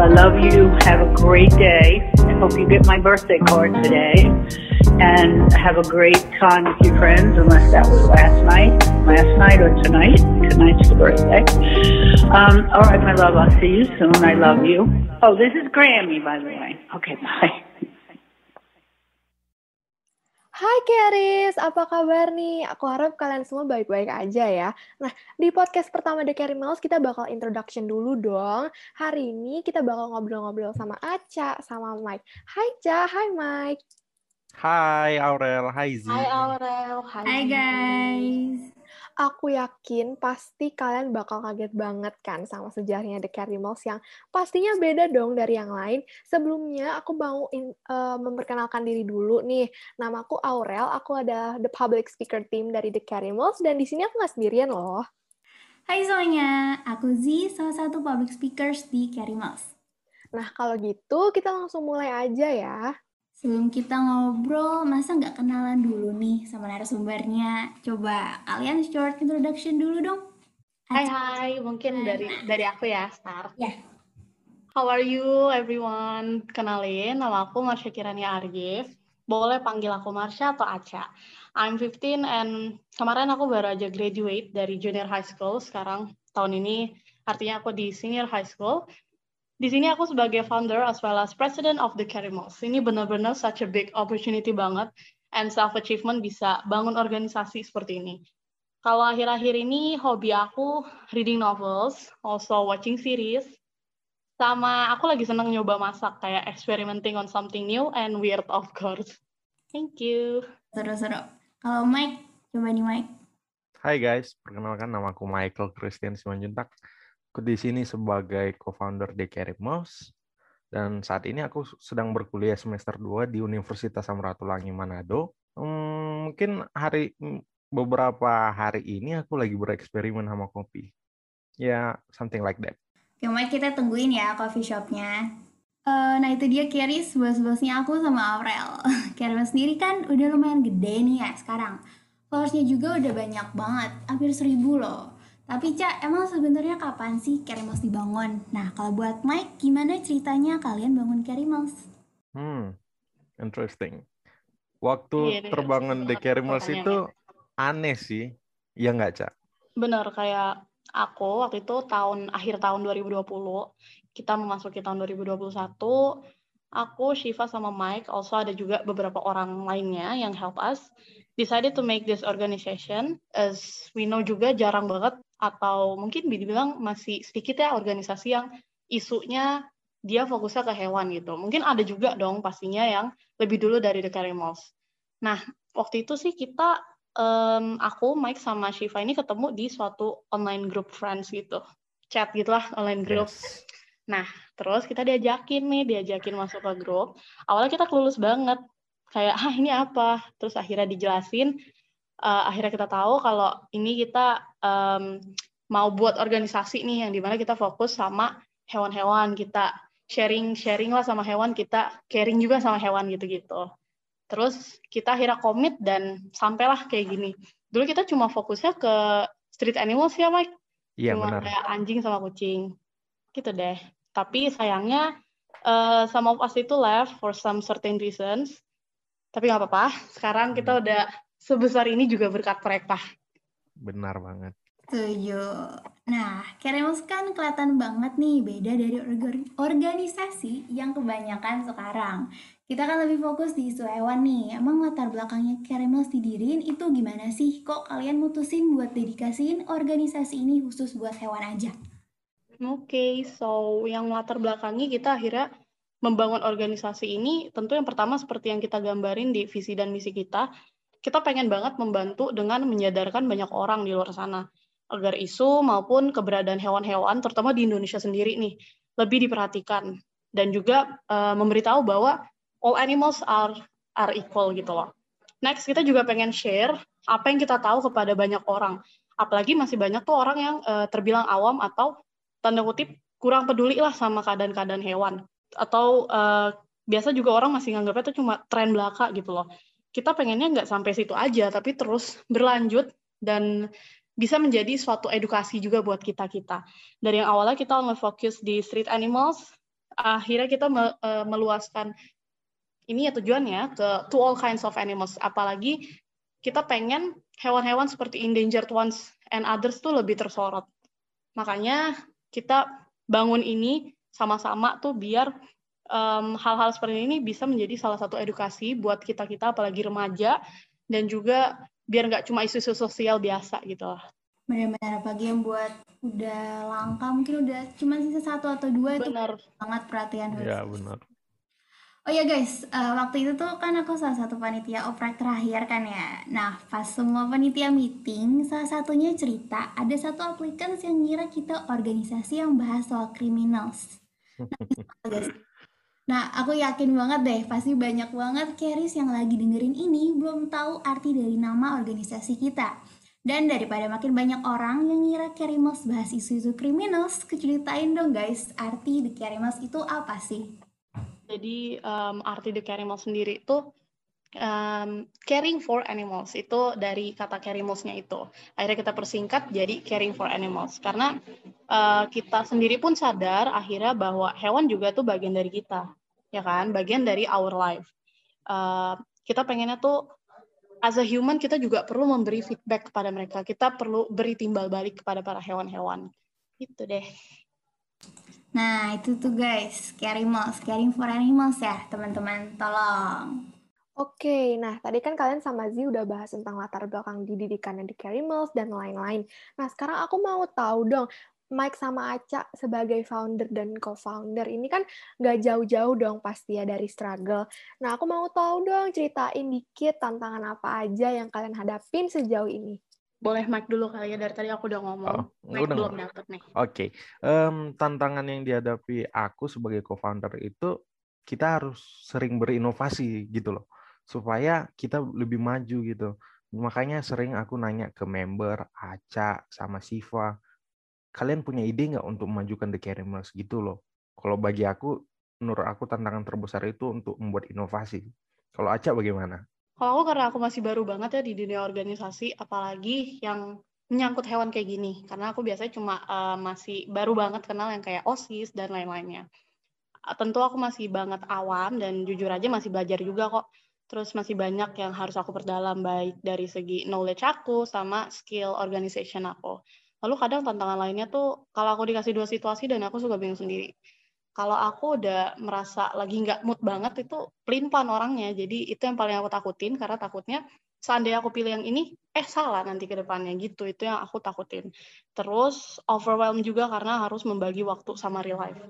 I love you. Have a great day. I hope you get my birthday card today. And have a great time with your friends, unless that was last night, last night or tonight. Tonight's the birthday. Um, all right, my love. I'll see you soon. I love you. Oh, this is Grammy, by the way. Okay, bye. Hai Keris, apa kabar nih? Aku harap kalian semua baik-baik aja ya. Nah, di podcast pertama The Carry Mouse kita bakal introduction dulu dong. Hari ini kita bakal ngobrol-ngobrol sama Aca, sama Mike. Hai Ca, hai Mike. Hai Aurel, hai Z. Hai Aurel, hai, hai guys. Aku yakin pasti kalian bakal kaget banget kan sama sejarahnya The Carry Mouse yang pastinya beda dong dari yang lain. Sebelumnya aku mau in, uh, memperkenalkan diri dulu nih. Namaku Aurel, aku ada the public speaker team dari The Carry Mouse dan di sini aku nggak sendirian loh. Hai semuanya, aku Z, salah satu public speakers di Carry Mouse. Nah, kalau gitu kita langsung mulai aja ya. Sebelum kita ngobrol, masa nggak kenalan dulu nih sama narasumbernya? Coba kalian short introduction dulu dong. Hai hai, mungkin dari dari aku ya, start. Ya. Yeah. How are you everyone? Kenalin, nama aku Marsha Kirania Argif. Boleh panggil aku Marsha atau Aca. I'm 15 and kemarin aku baru aja graduate dari junior high school. Sekarang tahun ini artinya aku di senior high school. Di sini aku sebagai founder as well as president of the Carimals. Ini benar-benar such a big opportunity banget and self achievement bisa bangun organisasi seperti ini. Kalau akhir-akhir ini hobi aku reading novels, also watching series, sama aku lagi seneng nyoba masak kayak experimenting on something new and weird of course. Thank you. Seru-seru. Kalau Mike, coba nih Mike. Hai guys, perkenalkan nama aku Michael Christian Simanjuntak. Di sini sebagai co-founder Carry Mouse dan saat ini aku sedang berkuliah semester 2 di Universitas Samratulangi Manado. Hmm, mungkin hari beberapa hari ini aku lagi bereksperimen sama kopi. Ya, something like that. Oke, Mike, kita tungguin ya coffee shopnya. Uh, nah, itu dia Keris, bos-bosnya aku sama Aurel. Keris sendiri kan udah lumayan gede nih ya sekarang. Followersnya juga udah banyak banget, hampir seribu loh. Tapi Cak, emang sebenarnya kapan sih Carry Mouse dibangun? Nah, kalau buat Mike, gimana ceritanya kalian bangun Carry Mouse? Hmm, interesting. Waktu yeah, iya, terbangun The Carry Mouse itu aneh sih, ya nggak Cak? Bener, kayak aku waktu itu tahun akhir tahun 2020, kita memasuki tahun 2021, aku, Shiva, sama Mike, also ada juga beberapa orang lainnya yang help us, decided to make this organization, as we know juga jarang banget atau mungkin dibilang masih sedikit ya organisasi yang isunya dia fokusnya ke hewan gitu. Mungkin ada juga dong pastinya yang lebih dulu dari The Carimals. Nah, waktu itu sih kita, um, aku, Mike, sama Shiva ini ketemu di suatu online group friends gitu. Chat gitulah, online group. Yes. Nah, terus kita diajakin nih, diajakin masuk ke grup. Awalnya kita kelulus banget. Kayak, ah ini apa? Terus akhirnya dijelasin, uh, akhirnya kita tahu kalau ini kita um, mau buat organisasi nih yang di mana kita fokus sama hewan-hewan kita sharing sharing lah sama hewan kita caring juga sama hewan gitu-gitu. Terus kita akhirnya komit dan sampailah kayak gini. Dulu kita cuma fokusnya ke street animals ya Mike? Iya cuma benar. kayak anjing sama kucing. Gitu deh. Tapi sayangnya uh, some of us itu left for some certain reasons. Tapi nggak apa-apa. Sekarang kita hmm. udah sebesar ini juga berkat mereka. Benar banget. Setuju. Nah, Keremus kan kelihatan banget nih beda dari organisasi yang kebanyakan sekarang. Kita kan lebih fokus di isu hewan nih. Emang latar belakangnya Keremus didirin itu gimana sih? Kok kalian mutusin buat dedikasiin organisasi ini khusus buat hewan aja? Oke, okay, so yang latar belakangnya kita akhirnya membangun organisasi ini tentu yang pertama seperti yang kita gambarin di visi dan misi kita, kita pengen banget membantu dengan menyadarkan banyak orang di luar sana agar isu maupun keberadaan hewan-hewan terutama di Indonesia sendiri nih lebih diperhatikan dan juga uh, memberitahu bahwa all animals are are equal gitu loh. Next kita juga pengen share apa yang kita tahu kepada banyak orang. Apalagi masih banyak tuh orang yang uh, terbilang awam atau tanda kutip kurang peduli lah sama keadaan-keadaan hewan atau uh, biasa juga orang masih nganggapnya itu cuma tren belaka gitu loh kita pengennya nggak sampai situ aja, tapi terus berlanjut dan bisa menjadi suatu edukasi juga buat kita-kita. Dari yang awalnya kita fokus di street animals, akhirnya kita uh, meluaskan ini ya tujuannya ke to all kinds of animals. Apalagi kita pengen hewan-hewan seperti endangered ones and others tuh lebih tersorot. Makanya kita bangun ini sama-sama tuh biar hal hal-hal seperti ini bisa menjadi salah satu edukasi buat kita-kita apalagi remaja dan juga biar nggak cuma isu-isu sosial biasa gitu lah. Benar-benar apalagi yang buat udah langka mungkin udah cuma sisa satu atau dua benar. itu sangat perhatian khusus. Ya benar. Oh ya guys, uh, waktu itu tuh kan aku salah satu panitia oprek terakhir kan ya. Nah, pas semua panitia meeting, salah satunya cerita ada satu applicants yang ngira kita organisasi yang bahas soal criminals. Nah, Nah, aku yakin banget deh, pasti banyak banget Keris yang lagi dengerin ini belum tahu arti dari nama organisasi kita. Dan daripada makin banyak orang yang ngira Kerimos bahas isu-isu criminals, keceritain dong guys, arti The Kerimos itu apa sih? Jadi, um, arti The Kerimos sendiri itu um, caring for animals itu dari kata carimosnya itu. Akhirnya kita persingkat jadi caring for animals. Karena uh, kita sendiri pun sadar akhirnya bahwa hewan juga tuh bagian dari kita ya kan? Bagian dari our life. Uh, kita pengennya tuh as a human kita juga perlu memberi feedback kepada mereka. Kita perlu beri timbal balik kepada para hewan-hewan. Itu deh. Nah itu tuh guys. Caring animals caring for animals ya teman-teman. Tolong Oke, nah tadi kan kalian sama Zi udah bahas tentang latar belakang didikannya di Carimals dan lain-lain. Nah sekarang aku mau tahu dong, Mike sama Aca sebagai founder dan co-founder ini kan nggak jauh-jauh dong pasti ya dari struggle. Nah, aku mau tahu dong ceritain dikit tantangan apa aja yang kalian hadapin sejauh ini. Boleh Mike dulu kali ya, dari tadi aku udah ngomong. Oh, Mike udah belum dapet nih. Oke, okay. um, tantangan yang dihadapi aku sebagai co-founder itu kita harus sering berinovasi gitu loh, supaya kita lebih maju gitu. Makanya sering aku nanya ke member, Aca, sama Siva, kalian punya ide nggak untuk memajukan The Caramels gitu loh. Kalau bagi aku, menurut aku tantangan terbesar itu untuk membuat inovasi. Kalau Aca bagaimana? Kalau aku karena aku masih baru banget ya di dunia organisasi, apalagi yang menyangkut hewan kayak gini. Karena aku biasanya cuma uh, masih baru banget kenal yang kayak OSIS dan lain-lainnya. Tentu aku masih banget awam dan jujur aja masih belajar juga kok. Terus masih banyak yang harus aku perdalam baik dari segi knowledge aku sama skill organization aku. Lalu kadang tantangan lainnya tuh kalau aku dikasih dua situasi dan aku suka bingung sendiri. Kalau aku udah merasa lagi nggak mood banget itu pelimpan orangnya. Jadi itu yang paling aku takutin karena takutnya seandainya aku pilih yang ini, eh salah nanti ke depannya gitu. Itu yang aku takutin. Terus overwhelm juga karena harus membagi waktu sama real life.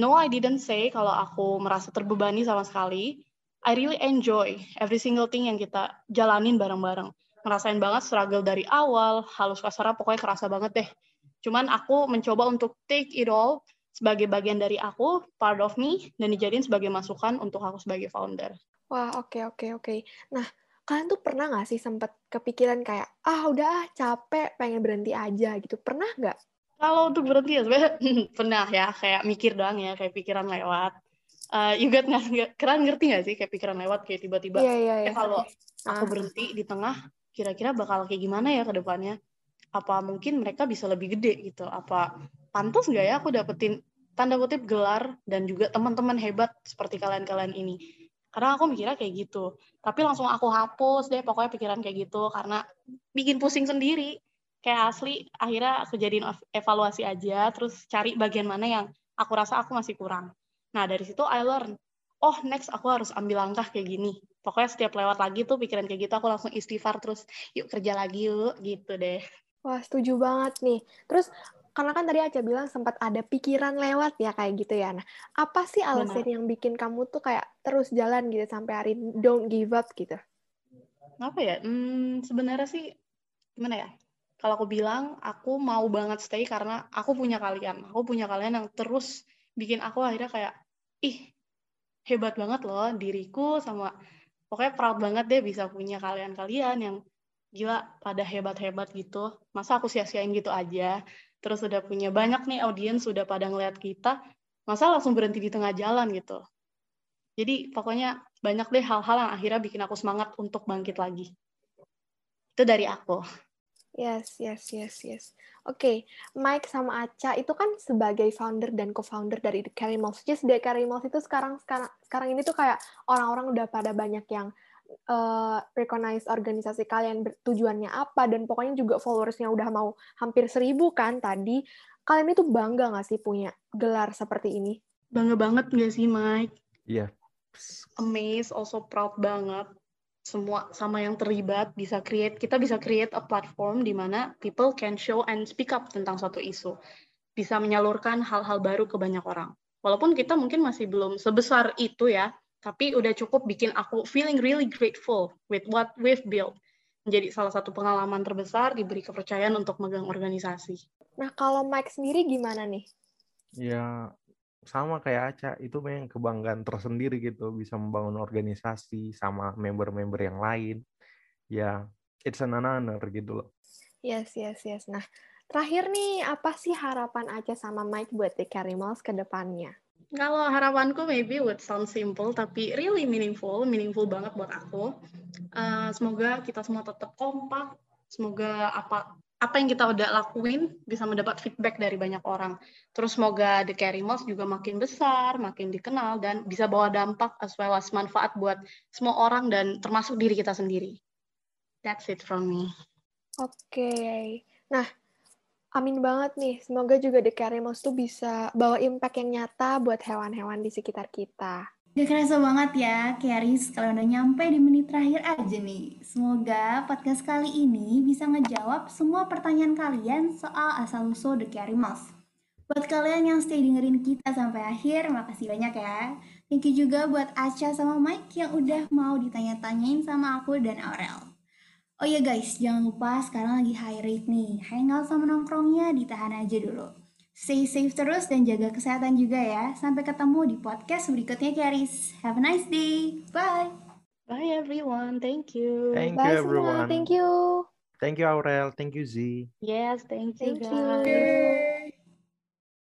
No, I didn't say kalau aku merasa terbebani sama sekali. I really enjoy every single thing yang kita jalanin bareng-bareng ngerasain banget struggle dari awal, halus kasarnya pokoknya kerasa banget deh. Cuman aku mencoba untuk take it all sebagai bagian dari aku, part of me, dan dijadiin sebagai masukan untuk aku sebagai founder. Wah, oke, okay, oke, okay, oke. Okay. Nah, kalian tuh pernah nggak sih sempat kepikiran kayak, ah udah ah, capek, pengen berhenti aja gitu. Pernah nggak? Kalau untuk berhenti ya sebenarnya pernah ya, kayak mikir doang ya, kayak pikiran lewat. Uh, you got nggak, kalian ngerti nggak sih kayak pikiran lewat kayak tiba-tiba, yeah, yeah, yeah. eh kalau aku ah. berhenti di tengah, kira-kira bakal kayak gimana ya ke depannya? Apa mungkin mereka bisa lebih gede gitu? Apa pantas nggak ya aku dapetin tanda kutip gelar dan juga teman-teman hebat seperti kalian-kalian ini? Karena aku mikirnya kayak gitu. Tapi langsung aku hapus deh pokoknya pikiran kayak gitu karena bikin pusing sendiri. Kayak asli akhirnya aku jadiin evaluasi aja terus cari bagian mana yang aku rasa aku masih kurang nah dari situ I learn oh next aku harus ambil langkah kayak gini pokoknya setiap lewat lagi tuh pikiran kayak gitu aku langsung istighfar terus yuk kerja lagi yuk gitu deh wah setuju banget nih terus karena kan tadi Aca bilang sempat ada pikiran lewat ya kayak gitu ya. Nah, apa sih alasan Benar. yang bikin kamu tuh kayak terus jalan gitu sampai hari don't give up gitu? Apa ya? Hmm, sebenarnya sih gimana ya? Kalau aku bilang aku mau banget stay karena aku punya kalian. Aku punya kalian yang terus bikin aku akhirnya kayak ih hebat banget loh diriku sama pokoknya proud banget deh bisa punya kalian-kalian yang gila pada hebat-hebat gitu. Masa aku sia-siain gitu aja. Terus udah punya banyak nih audiens sudah pada ngeliat kita, masa langsung berhenti di tengah jalan gitu. Jadi pokoknya banyak deh hal-hal yang akhirnya bikin aku semangat untuk bangkit lagi. Itu dari aku. Yes, yes, yes, yes. Oke, okay. Mike sama Aca itu kan sebagai founder dan co-founder dari The Carry Malls. Just The Carry Malls itu sekarang sekarang sekarang ini tuh kayak orang-orang udah pada banyak yang uh, recognize organisasi kalian tujuannya apa dan pokoknya juga followersnya udah mau hampir seribu kan tadi. Kalian itu bangga nggak sih punya gelar seperti ini? Bangga banget nggak sih Mike? Iya. Yeah. Amazed, also proud banget semua sama yang terlibat bisa create kita bisa create a platform di mana people can show and speak up tentang suatu isu bisa menyalurkan hal-hal baru ke banyak orang walaupun kita mungkin masih belum sebesar itu ya tapi udah cukup bikin aku feeling really grateful with what we've built menjadi salah satu pengalaman terbesar diberi kepercayaan untuk megang organisasi. Nah kalau Mike sendiri gimana nih? Ya sama kayak Aca itu memang kebanggaan tersendiri gitu bisa membangun organisasi sama member-member yang lain. Ya it's an honor gitu loh. Yes yes yes. Nah terakhir nih apa sih harapan Aca sama Mike buat The Carimals ke depannya? Kalau harapanku maybe would sound simple tapi really meaningful meaningful banget buat aku. Uh, semoga kita semua tetap kompak semoga apa apa yang kita udah lakuin bisa mendapat feedback dari banyak orang. Terus semoga The Carry Malls juga makin besar, makin dikenal, dan bisa bawa dampak as well as manfaat buat semua orang dan termasuk diri kita sendiri. That's it from me. Oke. Okay. Nah, amin banget nih. Semoga juga The Carry Malls tuh bisa bawa impact yang nyata buat hewan-hewan di sekitar kita. Gak kerasa banget ya, Keris, kalau udah nyampe di menit terakhir aja nih. Semoga podcast kali ini bisa ngejawab semua pertanyaan kalian soal asal-usul The Carimals. Buat kalian yang stay dengerin kita sampai akhir, makasih banyak ya. Thank you juga buat Acha sama Mike yang udah mau ditanya-tanyain sama aku dan Aurel. Oh iya guys, jangan lupa sekarang lagi high rate nih. Hangout sama nongkrongnya ditahan aja dulu. Stay safe terus dan jaga kesehatan juga ya. Sampai ketemu di podcast berikutnya, Karis. Have a nice day. Bye. Bye everyone. Thank you. Thank Bye you everyone. Semua. Thank you. Thank you Aurel. Thank you Z. Yes, thank you thank guys. You.